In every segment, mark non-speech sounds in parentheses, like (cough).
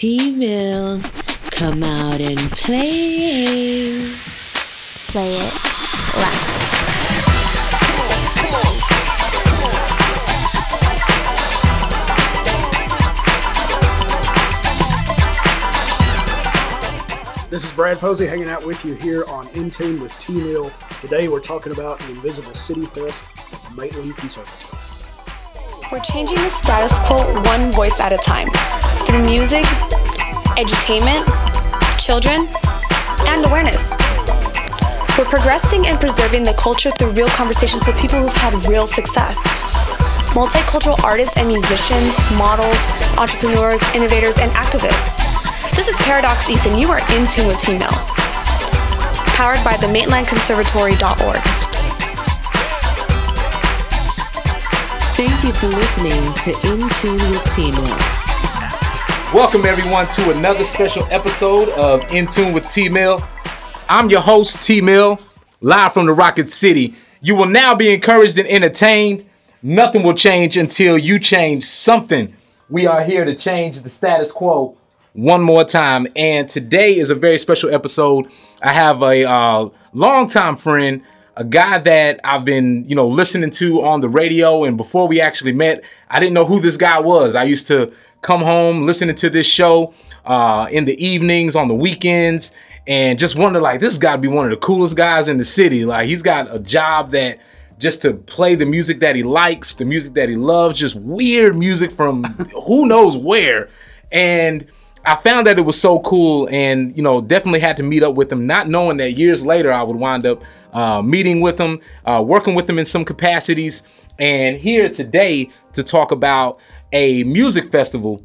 T Mill. Come out and play. Play it loud. This is Brad Posey hanging out with you here on In Tune with T Mill. Today we're talking about the Invisible City Fest at the Maitland Conservatory. We're changing the status quo one voice at a time through music, edutainment, children, and awareness. We're progressing and preserving the culture through real conversations with people who've had real success. Multicultural artists and musicians, models, entrepreneurs, innovators, and activists. This is Paradox East, and you are in tune with T Mill. Powered by the MaitlandConservatory.org. Thank you for listening to In Tune with T Mill. Welcome everyone to another special episode of In Tune with T Mill. I'm your host T Mill, live from the Rocket City. You will now be encouraged and entertained. Nothing will change until you change something. We are here to change the status quo one more time, and today is a very special episode. I have a uh, longtime friend, a guy that I've been, you know, listening to on the radio. And before we actually met, I didn't know who this guy was. I used to come home listening to this show uh, in the evenings, on the weekends, and just wonder like, this got to be one of the coolest guys in the city. Like, he's got a job that just to play the music that he likes, the music that he loves, just weird music from (laughs) who knows where. And I found that it was so cool and, you know, definitely had to meet up with him, not knowing that years later I would wind up uh, meeting with him, uh, working with him in some capacities, and here today to talk about a music festival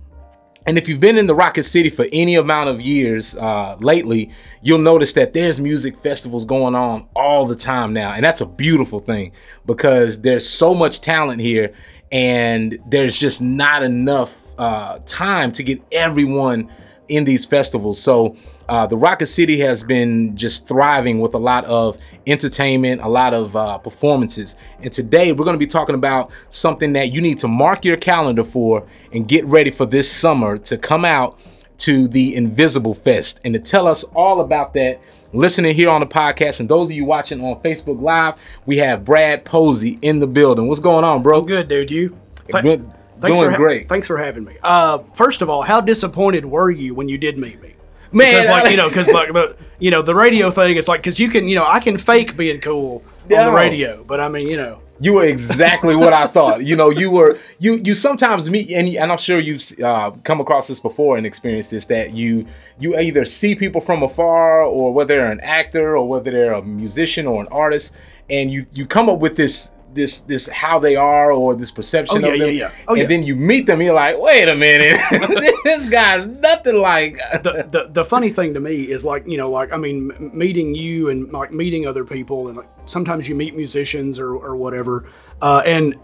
and if you've been in the Rocket City for any amount of years uh, lately, you'll notice that there's music festivals going on all the time now. And that's a beautiful thing because there's so much talent here and there's just not enough uh, time to get everyone in these festivals. So uh, the Rocket City has been just thriving with a lot of entertainment, a lot of uh, performances. And today we're going to be talking about something that you need to mark your calendar for and get ready for this summer to come out to the Invisible Fest. And to tell us all about that, listening here on the podcast, and those of you watching on Facebook Live, we have Brad Posey in the building. What's going on, bro? Good, dude. You? Thanks Doing for ha- great. Thanks for having me. Uh, first of all, how disappointed were you when you did meet me? Man, Because like you know, because like the you know the radio thing, it's like because you can you know I can fake being cool on the radio, but I mean you know You were exactly what I thought. You know, you were you you sometimes meet and, and I'm sure you've uh, come across this before and experienced this that you you either see people from afar or whether they're an actor or whether they're a musician or an artist and you you come up with this this this how they are or this perception Oh, yeah, of them yeah, yeah. Oh, and yeah. then you meet them you're like wait a minute (laughs) this guy's nothing like (laughs) the, the the funny thing to me is like you know like I mean m- meeting you and like meeting other people and like sometimes you meet musicians or, or whatever uh, and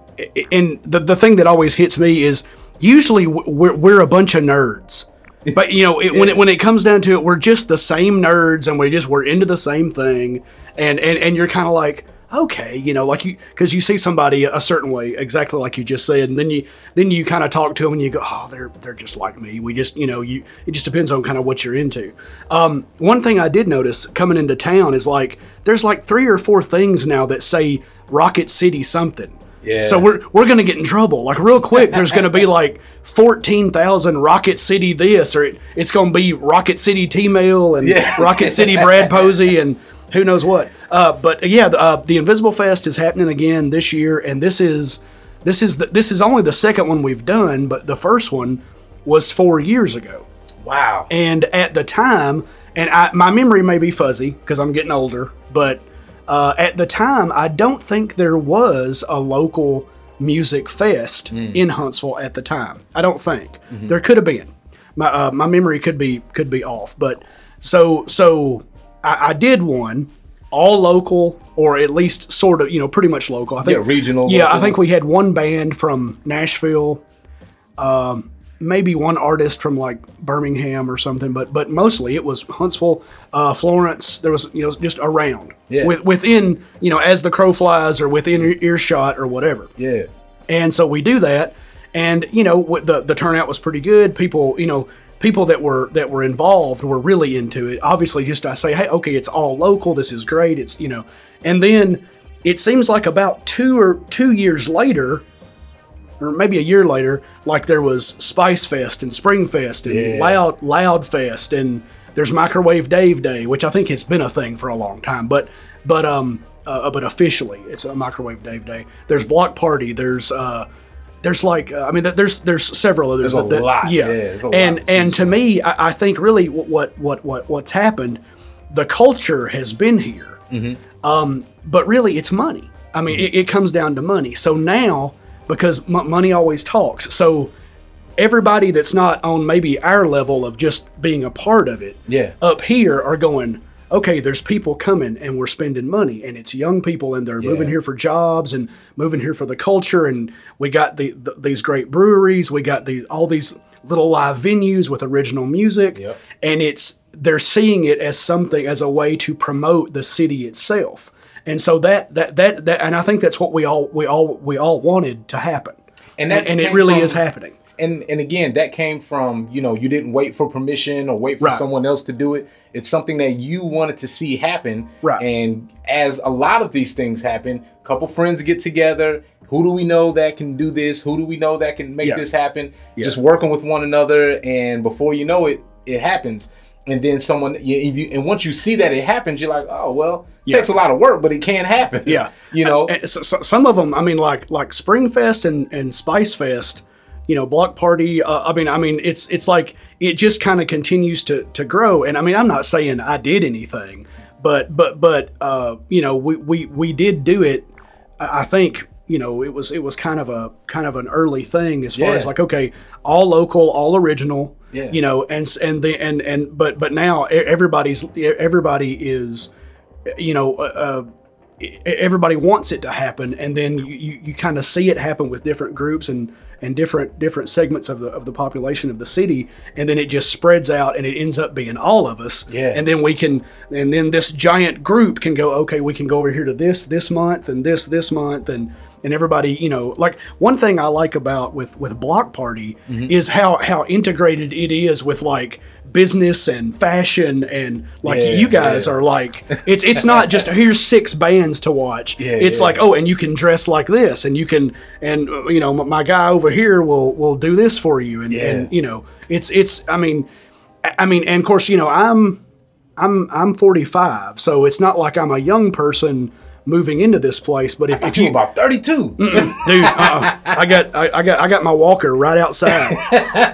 and the the thing that always hits me is usually we're, we're a bunch of nerds. (laughs) But you know, it, when it when it comes down to it, we're just the same nerds, and we just we're into the same thing, and and and you're kind of like, okay, you know, like you because you see somebody a certain way, exactly like you just said, and then you then you kind of talk to them and you go, oh, they're they're just like me. We just you know you it just depends on kind of what you're into. Um, one thing I did notice coming into town is like there's like three or four things now that say Rocket City something. Yeah. So we're we're gonna get in trouble. Like real quick, there's gonna be like fourteen thousand Rocket City this, or it, it's gonna be Rocket City T Mill and Yeah. Rocket City Brad Posey and who knows what. Uh, but yeah, the, uh, the Invisible Fest is happening again this year, and this is this is the, this is only the second one we've done, but the first one was four years ago. wow And at the time, and I, my memory may be fuzzy because I'm getting older, but uh, at the time, I don't think there was a local music fest in Huntsville at the time. I don't think there could have been. My uh, my memory could be could be off, but so so I, I did one all local or at least sort of you know pretty much local. I think Yeah, regional, Yeah, I think we had one band from Nashville maybe one artist from like Birmingham or something, but but mostly it was Huntsville, uh, Florence. There was you know just around Yeah. with, within you know as the crow flies or within earshot or whatever. yeah And so we do that, and you know the the turnout was pretty good. People you know people that were that were involved were really into it. Obviously, just I say, hey, okay, it's all local. This is great. It's you know, and then it seems like about two or two years later, or maybe a year later, like there was Spice Fest and Spring Fest and Yeah. Loud Loud Fest and there's Microwave Dave Day, which I think has been a thing for a long time, but but um uh, but officially it's a Microwave Dave Day. There's Block Party. There's uh there's like uh, I mean there's there's several others. There's a that, lot. Yeah, Yeah, there's a lot. and and to me, I, I think really what what what what's happened, the culture has been here Um, but really it's money. I mean, it, it comes down to money. So now, because m- money always talks, so everybody that's not on maybe our level of just being a part of it, Yeah. up here are going. Okay, there's people coming and we're spending money, and it's young people, and they're moving here for jobs and moving here for the culture. And we got the, the these great breweries, we got the all these little live venues with original music, Yep. and it's they're seeing it as something as a way to promote the city itself and so that that that, that and i think that's what we all we all we all wanted to happen And and, that and it really from- is happening and and again that came from you know you didn't wait for permission or wait for Right. someone else to do it it's something that you wanted to see happen Right. and as a lot of these things happen a couple friends get together who do we know that can do this who do we know that can make Yeah. this happen Yeah. just working with one another and before you know it it happens and then someone and once you see that it happens you're like oh well it Yeah. takes a lot of work but it can happen yeah (laughs) you know And so, so- some of them i mean like like springfest and and spice fest you know block party uh, i mean i mean it's it's like it just kind of continues to to grow and i mean i'm not saying i did anything but but but uh you know we we we did do it i think you know it was it was kind of a kind of an early thing as far Yeah. as like okay all local all original Yeah. you know and and the and and but but now everybody's everybody is you know uh, e- everybody wants it to happen and then you, you, you kind of see it happen with different groups and and different different segments of the of the population of the city and then it just spreads out and it ends up being all of us Yeah. and then we can and then this giant group can go okay we can go over here to this this month and this this month and and everybody you know like one thing i like about with with block party Mm-hmm. is how how integrated it is with like business and fashion and like Yeah, you guys yeah. are like it's it's not just (laughs) here's six bands to watch Yeah, it's yeah. like oh and you can dress like this and you can and you know my guy over here will will do this for you and, and you know it's it's i mean I- i mean and of course you know i'm i'm i'm 45 so it's not like i'm a young person moving into this place but if, if you you about 32 dude uh-uh. i got I, I got i got my walker right outside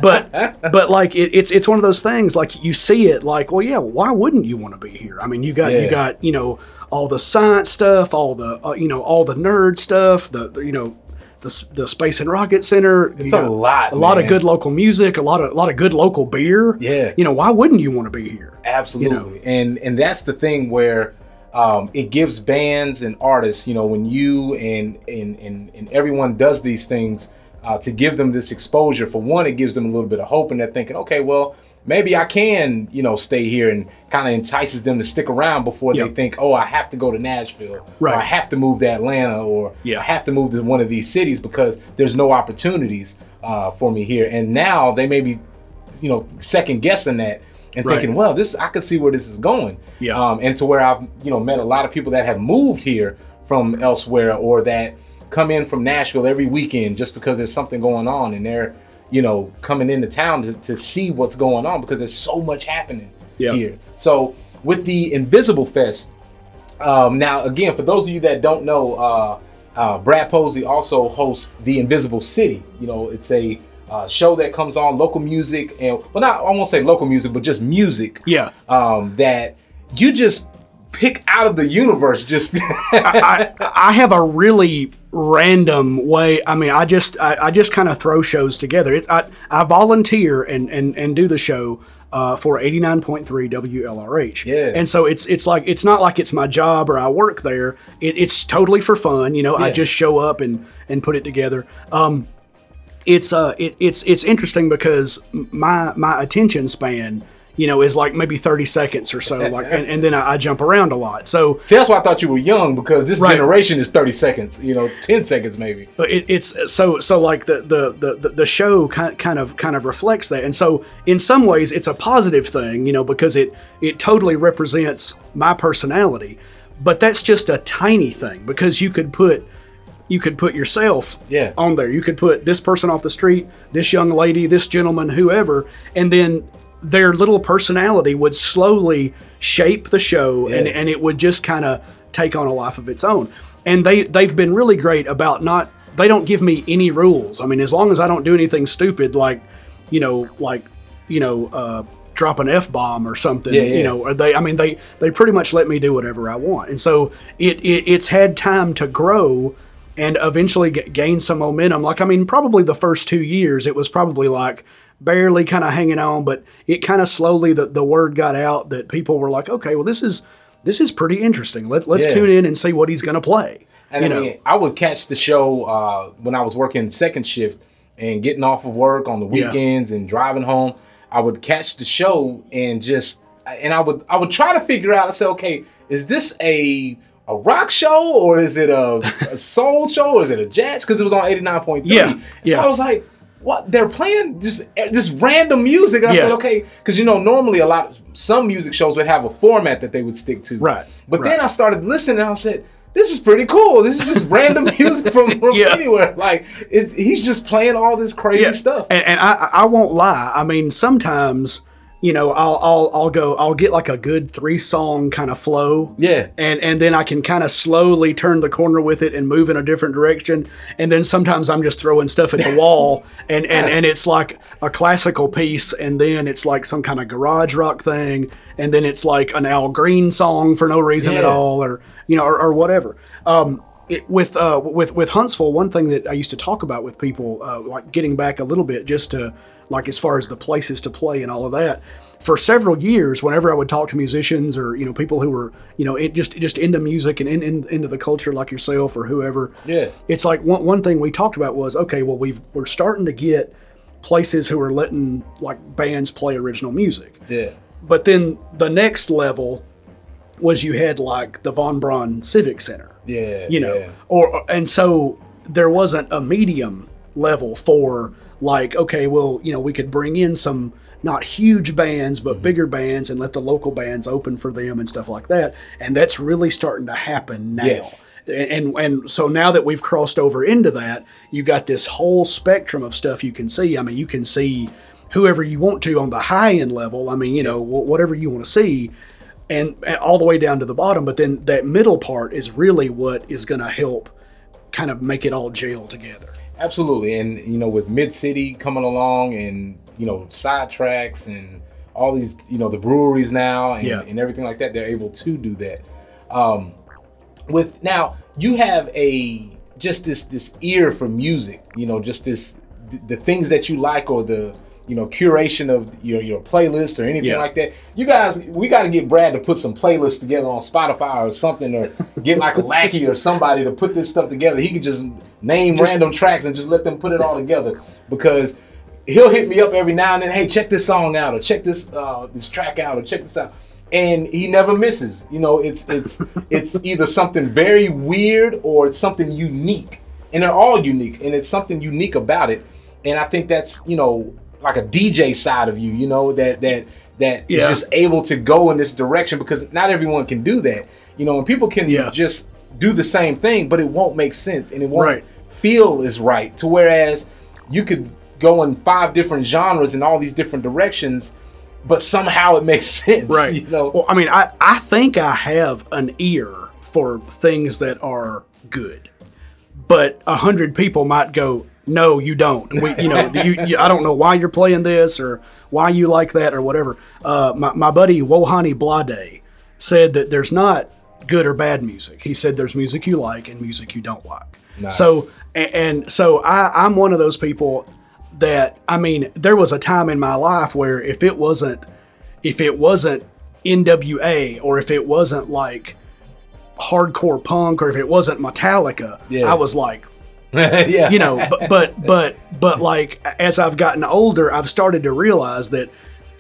but but like it, it's it's one of those things like you see it like well yeah why wouldn't you want to be here i mean you got Yeah. you got you know all the science stuff all the uh, you know all the nerd stuff the, the you know the, the space and rocket center it's a lot, a lot of good local music a lot of a lot of good local beer Yeah. you know why wouldn't you want to be here Absolutely, You know? and and that's the thing where um, it gives bands and artists, you know, when you and and and, and everyone does these things uh, to give them this exposure. For one, it gives them a little bit of hope, and they're thinking, okay, well, maybe I can, you know, stay here, and kind of entices them to stick around before they think, oh, I have to go to Nashville, Right. or I have to move to Atlanta, or Yeah. I have to move to one of these cities because there's no opportunities uh, for me here. And now they may be, you know, second guessing that and Right. thinking, well, this I can see where this is going. Yeah. Um, and to where I've you know met a lot of people that have moved here from elsewhere or that come in from Nashville every weekend just because there's something going on and they're you know coming into town to, to see what's going on because there's so much happening Yeah. here. So with the Invisible Fest, um, now again for those of you that don't know, uh, uh, Brad Posey also hosts the Invisible City. You know, it's a uh, show that comes on local music and well, not I won't say local music, but just music yeah um, that you just pick out of the universe. Just (laughs) I, I have a really random way. I mean, I just I, I just kind of throw shows together. It's I, I volunteer and, and and do the show uh, for eighty nine point three WLRH. Yeah. And so it's it's like it's not like it's my job or I work there. It, it's totally for fun. You know, I just show up and and put it together. Um, it's uh it, it's it's interesting because my my attention span you know, is like maybe 30 seconds or so. Like, and, and then I, I jump around a lot. So See, that's why I thought you were young because this Right. generation is 30 seconds, you know, 10 seconds maybe. But it, it's so so like the the the the- the show kind kind of kind of reflects that, and so in some ways it's a positive thing, you know, because it it totally represents my personality. But that's just a tiny thing because you could put you could put yourself Yeah. on there. You could put this person off the street, this young lady, this gentleman, whoever, and then their little personality would slowly shape the show and, Yeah. and it would just kind of take on a life of its own. And they they've been really great about not they don't give me any rules. I mean, as long as I don't do anything stupid like, you know, like, you know, uh drop an F bomb or something, Yeah, yeah. you know, or they I mean they they pretty much let me do whatever I want. And so it, it it's had time to grow and eventually g- gain some momentum. Like, I mean, probably the first two years, it was probably like barely kind of hanging on, but it kind of slowly the, the word got out that people were like, okay, well, this is this is pretty interesting. Let, let's Yeah. tune in and see what he's going to play. And you I know, mean, I would catch the show uh, when I was working second shift and getting off of work on the Yeah. weekends and driving home. I would catch the show and just and I would I would try to figure out. I say, okay, is this a a rock show or is it a, a soul show or is it a jazz? Because it was on eighty nine point three. Yeah, So yeah. I was like. What they're playing just eh, this random music. And I Yeah. said, okay, because you know normally a lot some music shows would have a format that they would stick to. Right, But right. then I started listening and I said, this is pretty cool. This is just random (laughs) music from, from Yeah. anywhere. Like it's, he's just playing all this crazy Yeah. stuff. And, and I, I won't lie. I mean, sometimes, you know, I'll, I'll, I'll go, I'll get like a good three song kind of flow. Yeah. And, and then I can kind of slowly turn the corner with it and move in a different direction. And then sometimes I'm just throwing stuff at the (laughs) wall and, and, and it's like a classical piece. And then it's like some kind of garage rock thing. And then it's like an Al Green song for no reason at all or, you know, or, or whatever. Um, it, with uh, with with Huntsville, one thing that I used to talk about with people, uh, like getting back a little bit, just to like as far as the places to play and all of that. For several years, whenever I would talk to musicians or you know people who were you know it just just into music and in, in, into the culture like yourself or whoever, Yeah. it's like one, one thing we talked about was okay, well we've we're starting to get places who are letting like bands play original music. Yeah. But then the next level was you had like the Von Braun Civic Center Yeah. you know yeah. or and so there wasn't a medium level for like okay well you know we could bring in some not huge bands Mm-hmm. but bigger bands and let the local bands open for them and stuff like that and that's really starting to happen now Yes. and, and and so now that we've crossed over into that you got this whole spectrum of stuff you can see i mean you can see whoever you want to on the high end level i mean you know whatever you want to see and, and all the way down to the bottom. But then that middle part is really what is going to help kind of make it all gel together. Absolutely. And, you know, with Mid City coming along and, you know, sidetracks and all these, you know, the breweries now and, Yeah. and everything like that, they're able to do that. Um, with now, you have a just this this ear for music, you know, just this the, the things that you like or the you know curation of your your playlist or anything Yeah. like that. You guys, we got to get Brad to put some playlists together on Spotify or something, or get like a lackey or somebody to put this stuff together. He could just name random tracks and just let them put it all together because he'll hit me up every now and then. Hey, check this song out, or check this uh, this track out, or check this out. And he never misses. You know, it's it's (laughs) it's either something very weird or it's something unique, and they're all unique, and it's something unique about it. And I think that's you know like a DJ side of you, you know that that that is Yeah. just able to go in this direction because not everyone can do that. You know, and people can Yeah. just do the same thing, but it won't make sense and it won't Right. feel is right. To whereas you could go in five different genres in all these different directions, but somehow it makes (laughs) sense. Right. You know. Well, I mean, I, I think I have an ear for things that are good, but a hundred people might go, no, you don't. We, you know, you, you, I don't know why you're playing this or why you like that or whatever. Uh, my, my buddy Wohani Blade said that there's not good or bad music. He said there's music you like and music you don't like. Nice. So, and, and so I, I'm one of those people that, I mean, there was a time in my life where if it wasn't, if it wasn't NWA or if it wasn't like hardcore punk or if it wasn't Metallica, Yeah. I was like, (laughs) yeah. you know, but but but but like as I've gotten older, I've started to realize that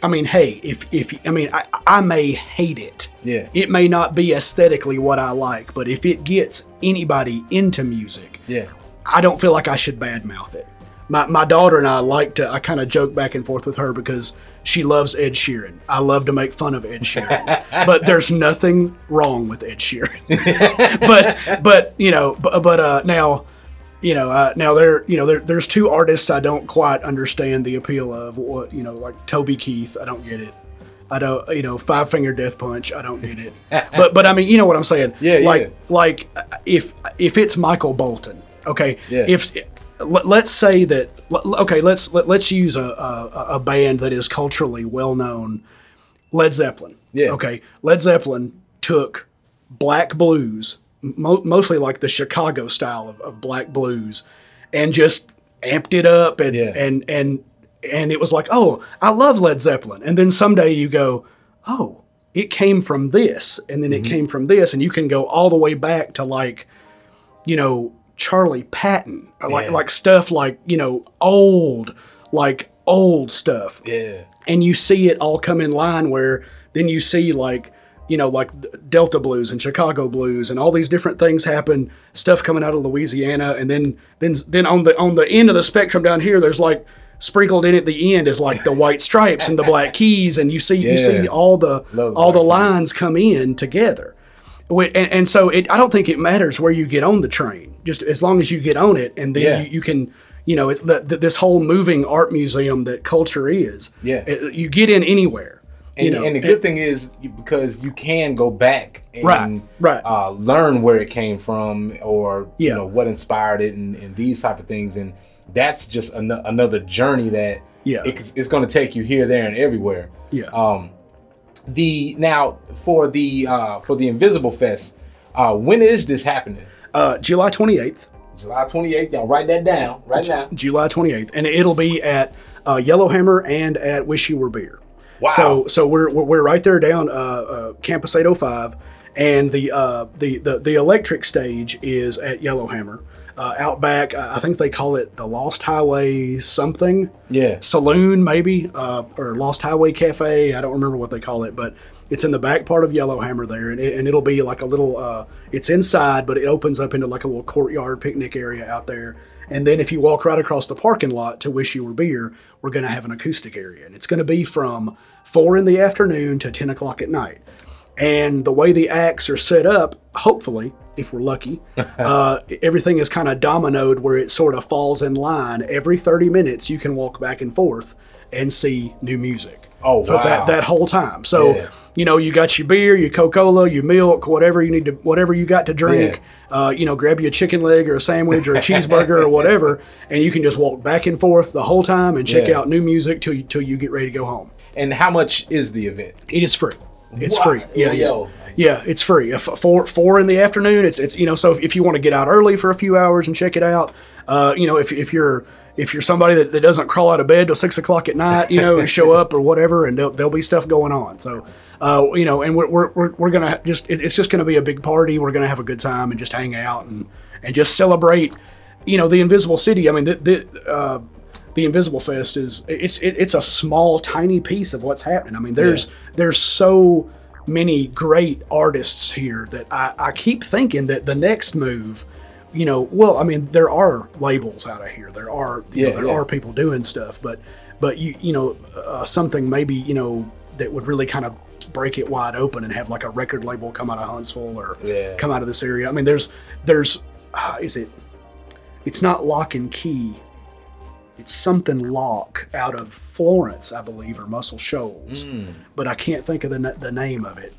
I mean, hey, if if I mean, I, I may hate it. Yeah. It may not be aesthetically what I like, but if it gets anybody into music, Yeah. I don't feel like I should badmouth it. My, my daughter and I like to, I kind of joke back and forth with her because she loves Ed Sheeran. I love to make fun of Ed Sheeran, (laughs) but there's nothing wrong with Ed Sheeran. (laughs) but, but, you know, but, but uh, now, you know, uh, now there, you know, there, there's two artists I don't quite understand the appeal of. What, you know, like Toby Keith, I don't get it. I don't, you know, Five Finger Death Punch, I don't get it. (laughs) but, but I mean, you know what I'm saying? Yeah, like, yeah. like if if it's Michael Bolton, okay, Yeah. if let, let's say that okay, let's let, let's use a, a a band that is culturally well known, Led Zeppelin. Yeah. Okay, Led Zeppelin took black blues, mo- mostly like the Chicago style of, of black blues, and just amped it up and Yeah. and and and it was like, oh, I love Led Zeppelin, and then someday you go, oh, it came from this, and then it mm-hmm. came from this, and you can go all the way back to like, you know, Charlie Patton, or like Yeah. like stuff like you know old, like old stuff Yeah. and you see it all come in line where then you see like you know like delta blues and chicago blues and all these different things happen stuff coming out of louisiana and then then then on the on the end of the spectrum down here there's like sprinkled in at the end is like the white stripes and the black (laughs) keys and you see you see all the Love all the Black Keys. lines come in together and, and so it, I don't think it matters where you get on the train, just as long as you get on it, and then Yeah. you, you can, you know, it's the, the, this whole moving art museum that culture is. Yeah. it- you get in anywhere. And, you know, and the good thing is because you can go back and Right, right. Uh, learn where it came from or you know what inspired it and, and these type of things. And that's just an- another journey that Yeah. it's, it's going to take you here there and everywhere. Yeah, um the now for the uh for the invisible fest uh when is this happening? Uh, July twenty eighth, july 28th y'all write that down right now July twenty eighth, and it'll be at uh, Yellowhammer and at Wish You Were Beer. Wow. So so we're we're, right there down uh, uh, Campus eight oh five, and the uh, the the the electric stage is at Yellowhammer. Uh, out back, I think they call it the Lost Highway something. yeah saloon maybe uh, or lost highway cafe i don't remember what they call it but it's in the back part of yellowhammer there and, it, and it'll be like a little uh, it's inside but it opens up into like a little courtyard picnic area out there and then if you walk right across the parking lot to wish you were beer we're going to have an acoustic area and it's going to be from 4 in the afternoon to 10 o'clock at night and the way the acts are set up, hopefully, if we're lucky, (laughs) uh, everything is kind of dominoed where it sort of falls in line. Every 30 minutes, you can walk back and forth and see new music. Oh, for wow. that that whole time. So Yeah. you know, you got your beer, your Coca Cola, your milk, whatever you need to, whatever you got to drink. Uh, you know, grab you a chicken leg or a sandwich or a (laughs) cheeseburger or whatever, and you can just walk back and forth the whole time and check Yeah. out new music till you till you get ready to go home. and how much is the event It is free. It's Wow. free. Yeah, Yo. yeah. Yeah, it's free. Four four in the afternoon, it's it's you know. So if, if you want to get out early for a few hours and check it out, uh, you know, if, if you're if you're somebody that, that doesn't crawl out of bed till six o'clock at night, you know, and show up or whatever, and there'll, there'll be stuff going on. So, uh, you know, and we're we're, we're, we're gonna just it, it's just gonna be a big party. We're gonna have a good time and just hang out and and just celebrate, you know, the Invisible City. I mean, the, the uh, the Invisible Fest is it's it, it's a small, tiny piece of what's happening. I mean, there's there's so many great artists here that I, I keep thinking that the next move, you know, well, I mean, there are labels out of here. There are you know, Yeah, there yeah. are people doing stuff, but but you you know uh, something maybe you know that would really kind of break it wide open and have like a record label come out of Huntsville or Yeah. come out of this area. I mean, there's there's uh, is it it's not lock and key. It's something lock out of Florence, I believe, or Muscle Shoals, but I can't think of the, the name of it.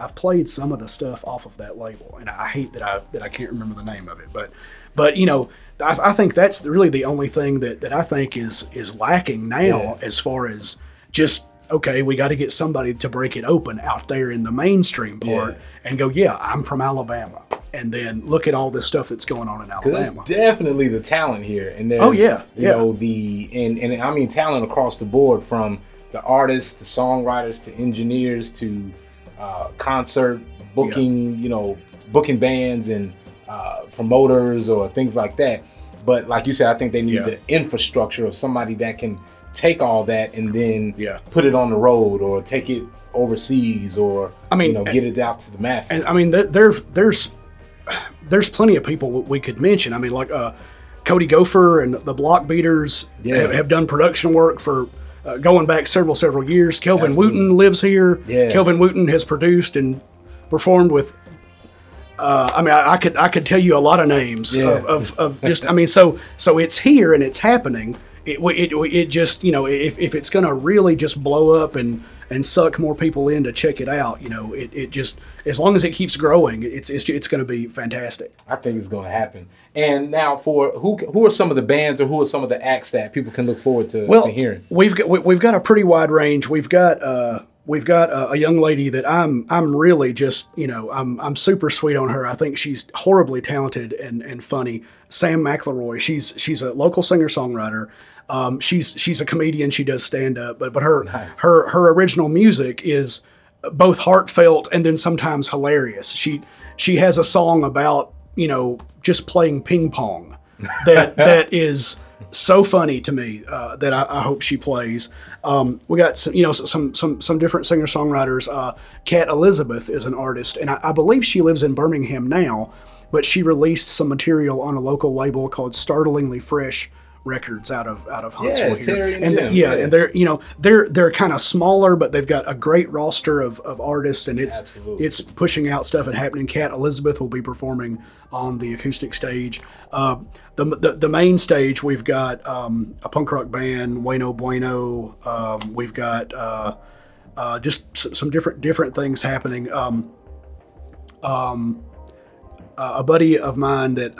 I've played some of the stuff off of that label, and I hate that I that I can't remember the name of it. But but you know, I, I think that's really the only thing that, that I think is is lacking now Yeah. as far as just okay, we got to get somebody to break it open out there in the mainstream part Yeah. and go, yeah, I'm from Alabama, and then look at all this stuff that's going on in There's Alabama. definitely the talent here, and there's Oh, yeah, you yeah. know the and and I mean talent across the board from the artists, to songwriters, to engineers, to uh, concert booking, you know, booking bands and uh, promoters or things like that. But like you said, I think they need Yeah. the infrastructure of somebody that can take all that and then Yeah. put it on the road or take it overseas or I mean, you know get it out to the masses. And I mean, there, there there's there's plenty of people we could mention. I mean, like uh, Cody Gopher and the Block Beaters Yeah. have, have done production work for uh, going back several several years. Kelvin Absolutely. Wooten lives here. Yeah. Kelvin Wooten has produced and performed with. Uh, I mean, I, I could I could tell you a lot of names Yeah. of, of, of just I mean, so so it's here and it's happening. It it, it just you know if, if it's gonna really just blow up and and suck more people in to check it out, you know, it, it just as long as it keeps growing, it's it's, it's going to be fantastic. I think it's going to happen. And now, for who who are some of the bands or who are some of the acts that people can look forward to, Well, to hearing? we've got we- we've got a pretty wide range. We've got uh we've got a, a young lady that I'm I'm really just you know I'm I'm super sweet on her. I think she's horribly talented and and funny. Sam McElroy. She's she's a local singer songwriter. Um, she's she's a comedian. She does stand up, but but her her her original music is both heartfelt and then sometimes hilarious. She she has a song about you know just playing ping pong that (laughs) that is so funny to me uh, that I, I hope she plays. Um, we got some you know some some some different singer songwriters. Uh, Kat Elizabeth is an artist, and I, I believe she lives in Birmingham now, but she released some material on a local label called Startlingly Fresh. Records out of out of Huntsville here, Terry and and Jim, yeah, yeah. and they're you know they're they're kind of smaller, but they've got a great roster of, of artists, and it's Absolutely. it's pushing out stuff and happening. Cat Elizabeth will be performing on the acoustic stage. Uh, the, the the main stage we've got um, a punk rock band, Bueno Bueno. Um, we've got uh, uh, just s- some different different things happening. Um, um, uh, a buddy of mine that.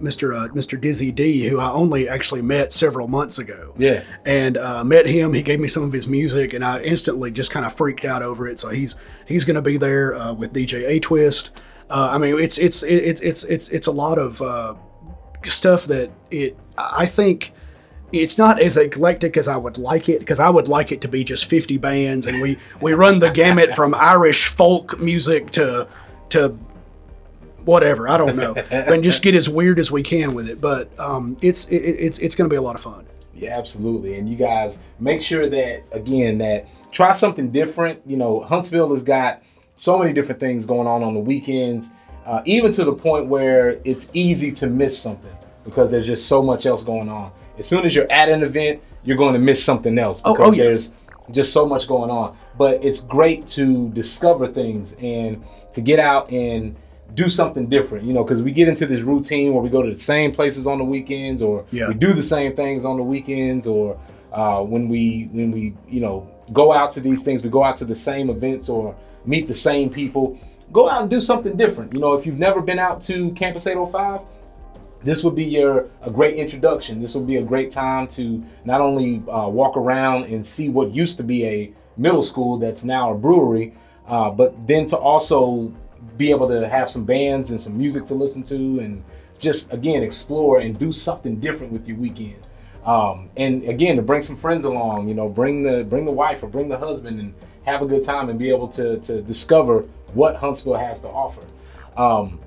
Mr. Uh, Mr. Dizzy D, who I only actually met several months ago Yeah. and uh, met him. He gave me some of his music, and I instantly just kind of freaked out over it. So he's he's going to be there uh, with DJ A Twist. Uh, I mean, it's it's it's it's it's it's a lot of uh, stuff that it. I think it's not as eclectic as I would like it because I would like it to be just 50 bands, and we we run the gamut from Irish folk music to to whatever I don't know, (laughs) and just get as weird as we can with it. But um, it's it, it's it's going to be a lot of fun. Yeah, absolutely. And you guys make sure that again that try something different. You know, Huntsville has got so many different things going on on the weekends, uh, even to the point where it's easy to miss something because there's just so much else going on. As soon as you're at an event, you're going to miss something else Oh, because oh, yeah. there's just so much going on. But it's great to discover things and to get out and do something different, you know, because we get into this routine where we go to the same places on the weekends or Yeah. we do the same things on the weekends or uh, when we when we you know go out to these things we go out to the same events or meet the same people go out and do something different you know if you've never been out to campus 805 this would be your a great introduction this would be a great time to not only uh, walk around and see what used to be a middle school that's now a brewery uh, but then to also be able to have some bands and some music to listen to and just again explore and do something different with your weekend um, and again to bring some friends along you know bring the bring the wife or bring the husband and have a good time and be able to to discover what huntsville has to offer um,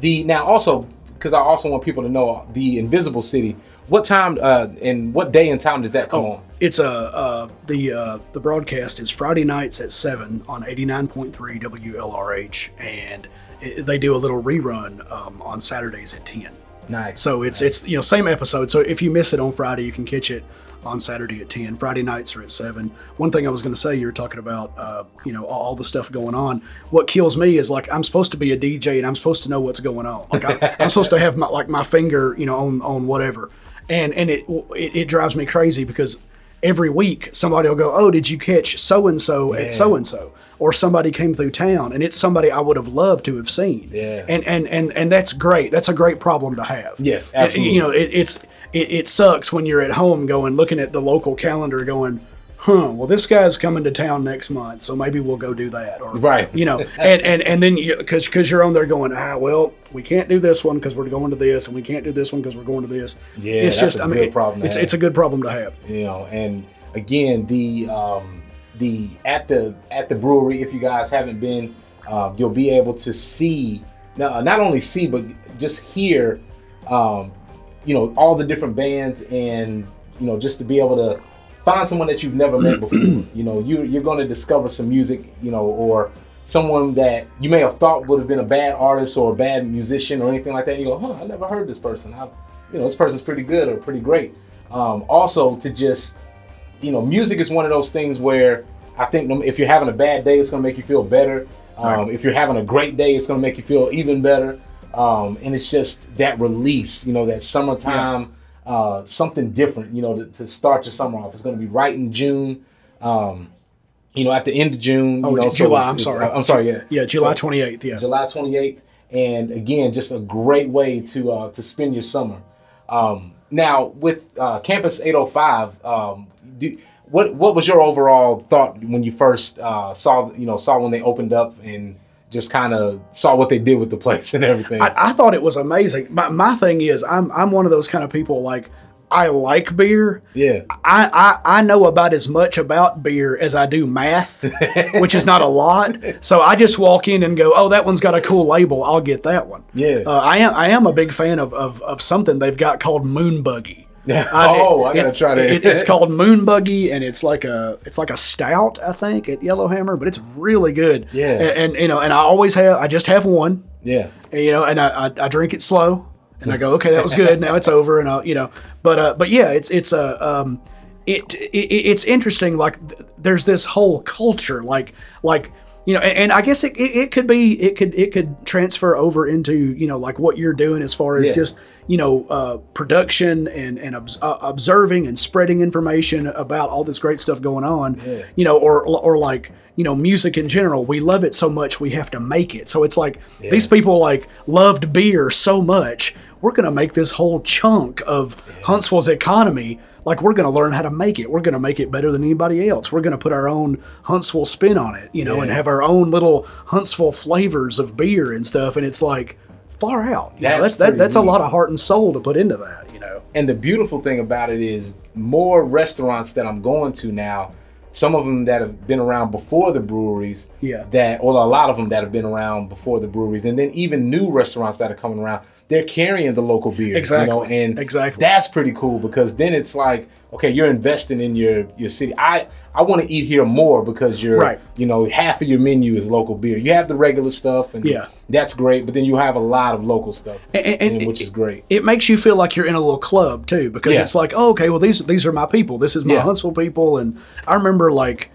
the now also because I also want people to know the Invisible City. What time uh, and what day and time does that come on? It's a uh, the uh, the broadcast is Friday nights at seven on eighty nine point three WLRH, and it, they do a little rerun um, on Saturdays at ten. Nice. So it's it's you know same episode. So if you miss it on Friday, you can catch it on Saturday at ten. Friday nights are at seven. One thing I was going to say, you were talking about uh, you know all, all the stuff going on. What kills me is like I'm supposed to be a DJ and I'm supposed to know what's going on. Like I, I'm supposed to have my like my finger you know on on whatever, and and it it, it drives me crazy because every week somebody will go, "Oh, did you catch so and so at so and so?" Or somebody came through town, and it's somebody I would have loved to have seen. Yeah. And and and and that's great. That's a great problem to have. Yes, And, you know, it, it's it, it sucks when you're at home going looking at the local calendar going. Huh. Well, this guy's coming to town next month, so maybe we'll go do that, or Right. You know, (laughs) and and and then you because because you're on there going, ah, well, we can't do this one because we're going to this, and we can't do this one because we're going to this. Yeah, it's just, a I mean, good it- it's have. it's a good problem to have. you know and again the um the at the at the brewery if you guys haven't been uh, you'll be able to see no, not only see but just hear um you know all the different bands and you know, just to be able to find someone that you've never met (clears throat) before. you know, you you're going to discover some music, you know, or someone that you may have thought would have been a bad artist or a bad musician or anything like that. And you go, huh, I never heard this person. I, you know, this person's pretty good or pretty great. Um, also, to just, you know, music is one of those things where I think if you're having a bad day, it's going to make you feel better. Um, If you're having a great day, it's going to make you feel even better. Um, and it's just that release, you know, that summertime, uh, something different, you know, to, to start your summer off. It's going to be right in June. Um, you know, at the end of June. Oh, you know, so July, I'm sorry. I'm sorry. Yeah. Yeah, July So- 28th. Yeah. July 28th, and again, just a great way to uh, to spend your summer. Um, now, with uh, Campus 805, um, do, what what was your overall thought when you first uh, saw you know saw when they opened up and just kind of saw what they did with the place and everything? I, I thought it was amazing. My, my thing is, I'm I'm one of those kind of people like I like beer. yeah, I, I, I know about as much about beer as I do math, (laughs) which is not a lot. So I just walk in and go, oh, that one's got a cool label. I'll get that one. Yeah. Uh, I am I am a big fan of, of, of something they've got called Moon Buggy. Oh, I gotta try to. It, it's (laughs) called Moon Buggy, and it's like a it's like a stout, I think, at Yellowhammer, but it's really good. Yeah. And, and you know, and I always have I just have one yeah, and, you know, and I, I, I drink it slow, and I go, okay, that was good. (laughs) Now it's over, and I, you know, but uh, but yeah, it's it's a um, it, it it's interesting. Like th- there's this whole culture, like like you know, and, and I guess it, it, it could be it could it could transfer over into you know like what you're doing as far as Yeah. just you know uh, production and and obs- uh, observing and spreading information about all this great stuff going on. You know, or or like you know music in general. We love it so much we have to make it. So it's like these people like loved beer so much. We're gonna make this whole chunk of Huntsville's economy. Like we're gonna learn how to make it. We're gonna make it better than anybody else. We're gonna put our own Huntsville spin on it, you know, and have our own little Huntsville flavors of beer and stuff. And it's like far out. You know, That's that's that, that's a lot of heart and soul to put into that. You know. And the beautiful thing about it is more restaurants that I'm going to now, some of them that have been around before the breweries. Yeah. That, well, a lot of them that have been around before the breweries, and then even new restaurants that are coming around, they're carrying the local beer. Exactly. You know, and Exactly. that's pretty cool because then it's like, okay, you're investing in your your city. I I want to eat here more because you're Right. you know half of your menu is local beer. You have the regular stuff, and Yeah. that's great. But then you have a lot of local stuff, And- and- which is great. it makes you feel like you're in a little club too because Yeah. it's like oh, okay well these these are my people this is my Yeah. huntsville people and i remember like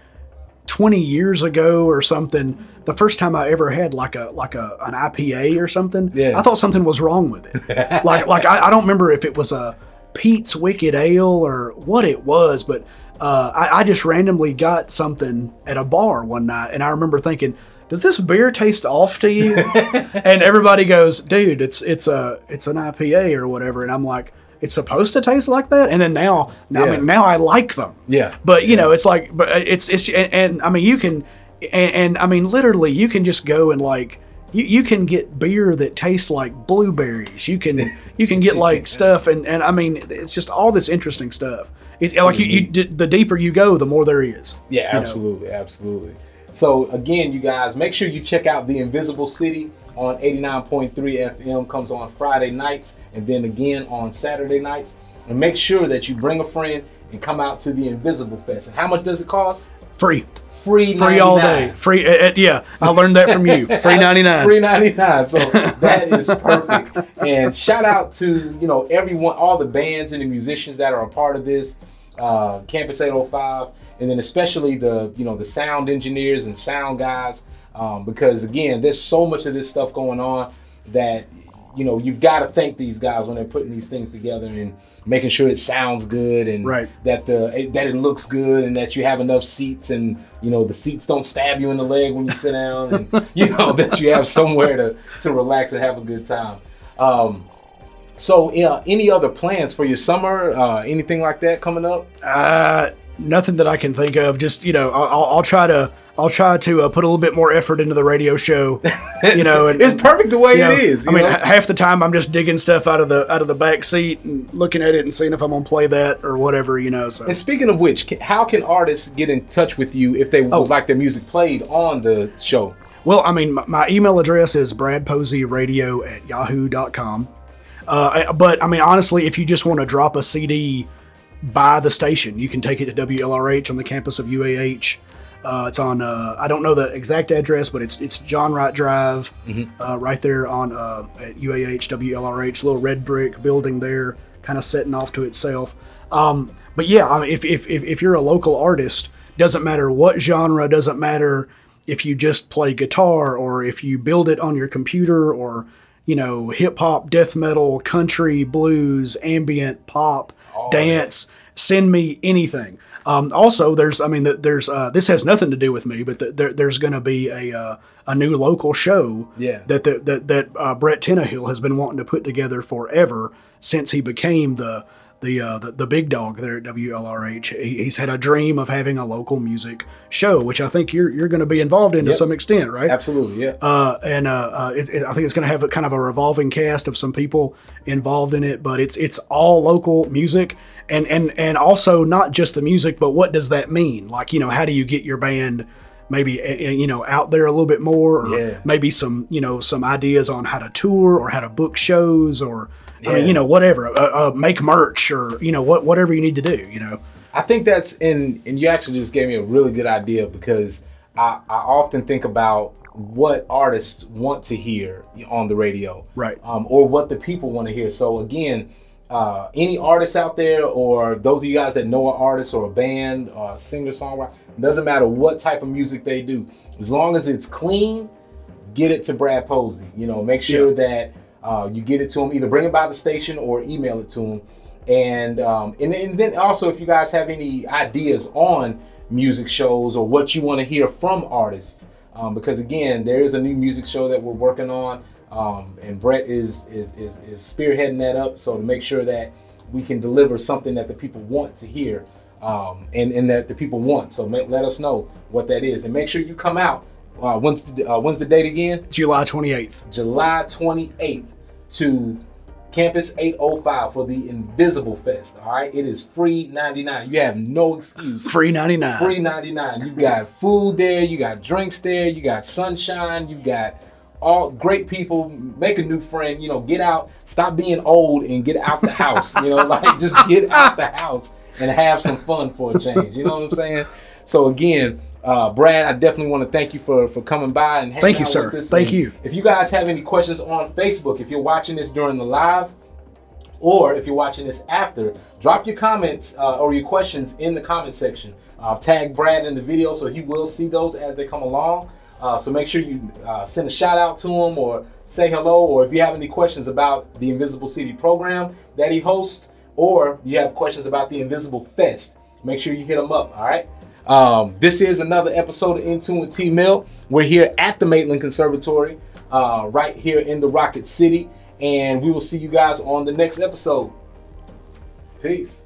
20 years ago or something the first time i ever had like a like a an ipa or something Yeah. i thought something was wrong with it (laughs) like like I, I don't remember if it was a pete's wicked ale or what it was but uh, I, I just randomly got something at a bar one night and i remember thinking does this beer taste off to you (laughs) and everybody goes, "Dude, it's it's a it's an IPA or whatever," and I'm like, "It's supposed to taste like that." And then now, now I mean, now I like them. Yeah. But you know, it's like, but it's it's and, and I mean, you can, and, and I mean, literally, you can just go and like. You, you can get beer that tastes like blueberries. You can you can get like (laughs) stuff and, and I mean it's just all this interesting stuff. It's like you, you mm-hmm. the deeper you go, the more there is. Yeah, you know. absolutely, absolutely. So again, you guys, make sure you check out the Invisible City on 89.3 FM. Comes on Friday nights and then again on Saturday nights. And make sure that you bring a friend and come out to the Invisible Fest. And how much does it cost? Free, Free, free all day. Free. uh, uh, yeah, I learned that from you. (laughs) Free ninety nine. Three ninety nine. So (laughs) that is perfect. And shout out to you know everyone, all the bands and the musicians that are a part of this uh, Campus 805, and then especially the you know the sound engineers and sound guys, um, because again, there's so much of this stuff going on that you know you've got to thank these guys when they're putting these things together and making sure it sounds good and Right. that the it, that it looks good and that you have enough seats and you know the seats don't stab you in the leg when you sit down and (laughs) you know that you have somewhere to to relax and have a good time. Um, so yeah, any other plans for your summer? Uh, anything like that coming up? Uh, nothing that I can think of. Just you know, I'll- I'll try to I'll try to uh, put a little bit more effort into the radio show. You know, (laughs) and, It's perfect the way you know, it is. I mean, know? half the time I'm just digging stuff out of the out of the back seat and looking at it and seeing if I'm gonna play that or whatever. You know, so and speaking of which, how can artists get in touch with you if they Oh. would like their music played on the show? Well, I mean, my, my email address is bradposeyradio at yahoo.com. Uh, but I mean, honestly, if you just want to drop a CD by the station. You can take it to WLRH on the campus of UAH. Uh, it's on. Uh, I don't know the exact address, but it's it's John Wright Drive, uh, right there on uh, at UAH WLRH. Little red brick building there, kind of setting off to itself. Um, but yeah, I mean, if, if if if you're a local artist, doesn't matter what genre, doesn't matter if you just play guitar or if you build it on your computer or you know hip hop, death metal, country, blues, ambient, pop, dance. Send me anything. Um, also, there's, I mean, th- there's, uh, this has nothing to do with me, but th- there, there's going to be a, uh, a new local show Yeah. that the, that that uh, Brett Tannehill has been wanting to put together forever since he became the the uh, the, the big dog there at WLRH. He, he's had a dream of having a local music show, which I think you're you're going to be involved in to some extent, right? Absolutely, yeah. Uh, and uh, uh, it, it- I think it's going to have a kind of a revolving cast of some people involved in it, but it's it's all local music, and and and also not just the music, but what does that mean? Like you know, how do you get your band maybe uh, uh, you know out there a little bit more, or Yeah. maybe some you know some ideas on how to tour or how to book shows or. I mean, you know, whatever, uh, uh, make merch or you know, what whatever you need to do, you know. I think that's and and you actually just gave me a really good idea because I, I often think about what artists want to hear on the radio, Right. Um, or what the people want to hear. So again, uh, any artists out there, or those of you guys that know an artist or a band, or a singer songwriter, doesn't matter what type of music they do, as long as it's clean, get it to Brad Posey. You know, make sure Yeah. that uh, you get it to them, Either bring it by the station or email it to them. And um, and, and then also, if you guys have any ideas on music shows or what you want to hear from artists, um, because again, there is a new music show that we're working on, um, and Brett is, is is is spearheading that up. So to make sure that we can deliver something that the people want to hear, um, and and that the people want. So let us know what that is, and make sure you come out. Uh, when's the, uh, when's the date again? July twenty eighth. July 28th to Campus 805 for the Invisible Fest. All right, it is free 99. You have no excuse. Free ninety nine. Free 99. You've got food there, you got drinks there, you got sunshine, you've got all great people. Make a new friend. You know, get out. Stop being old and get out the house. You know, (laughs) like just get out the house and have some fun for a change. You know what I'm saying? So again. Uh, Brad, I definitely want to thank you for for coming by and hanging Thank you, out sir. with us. Thank And you. If you guys have any questions on Facebook, if you're watching this during the live, or if you're watching this after, drop your comments uh, or your questions in the comment section. Uh, tag Brad in the video so he will see those as they come along. Uh, so make sure you uh, send a shout out to him or say hello, or if you have any questions about the Invisible City program that he hosts, or you have questions about the Invisible Fest, make sure you hit him up. All right. Um, this is another episode of In Tune with T Mill. We're here at the Maitland Conservatory, uh, right here in the Rocket City, and we will see you guys on the next episode. Peace.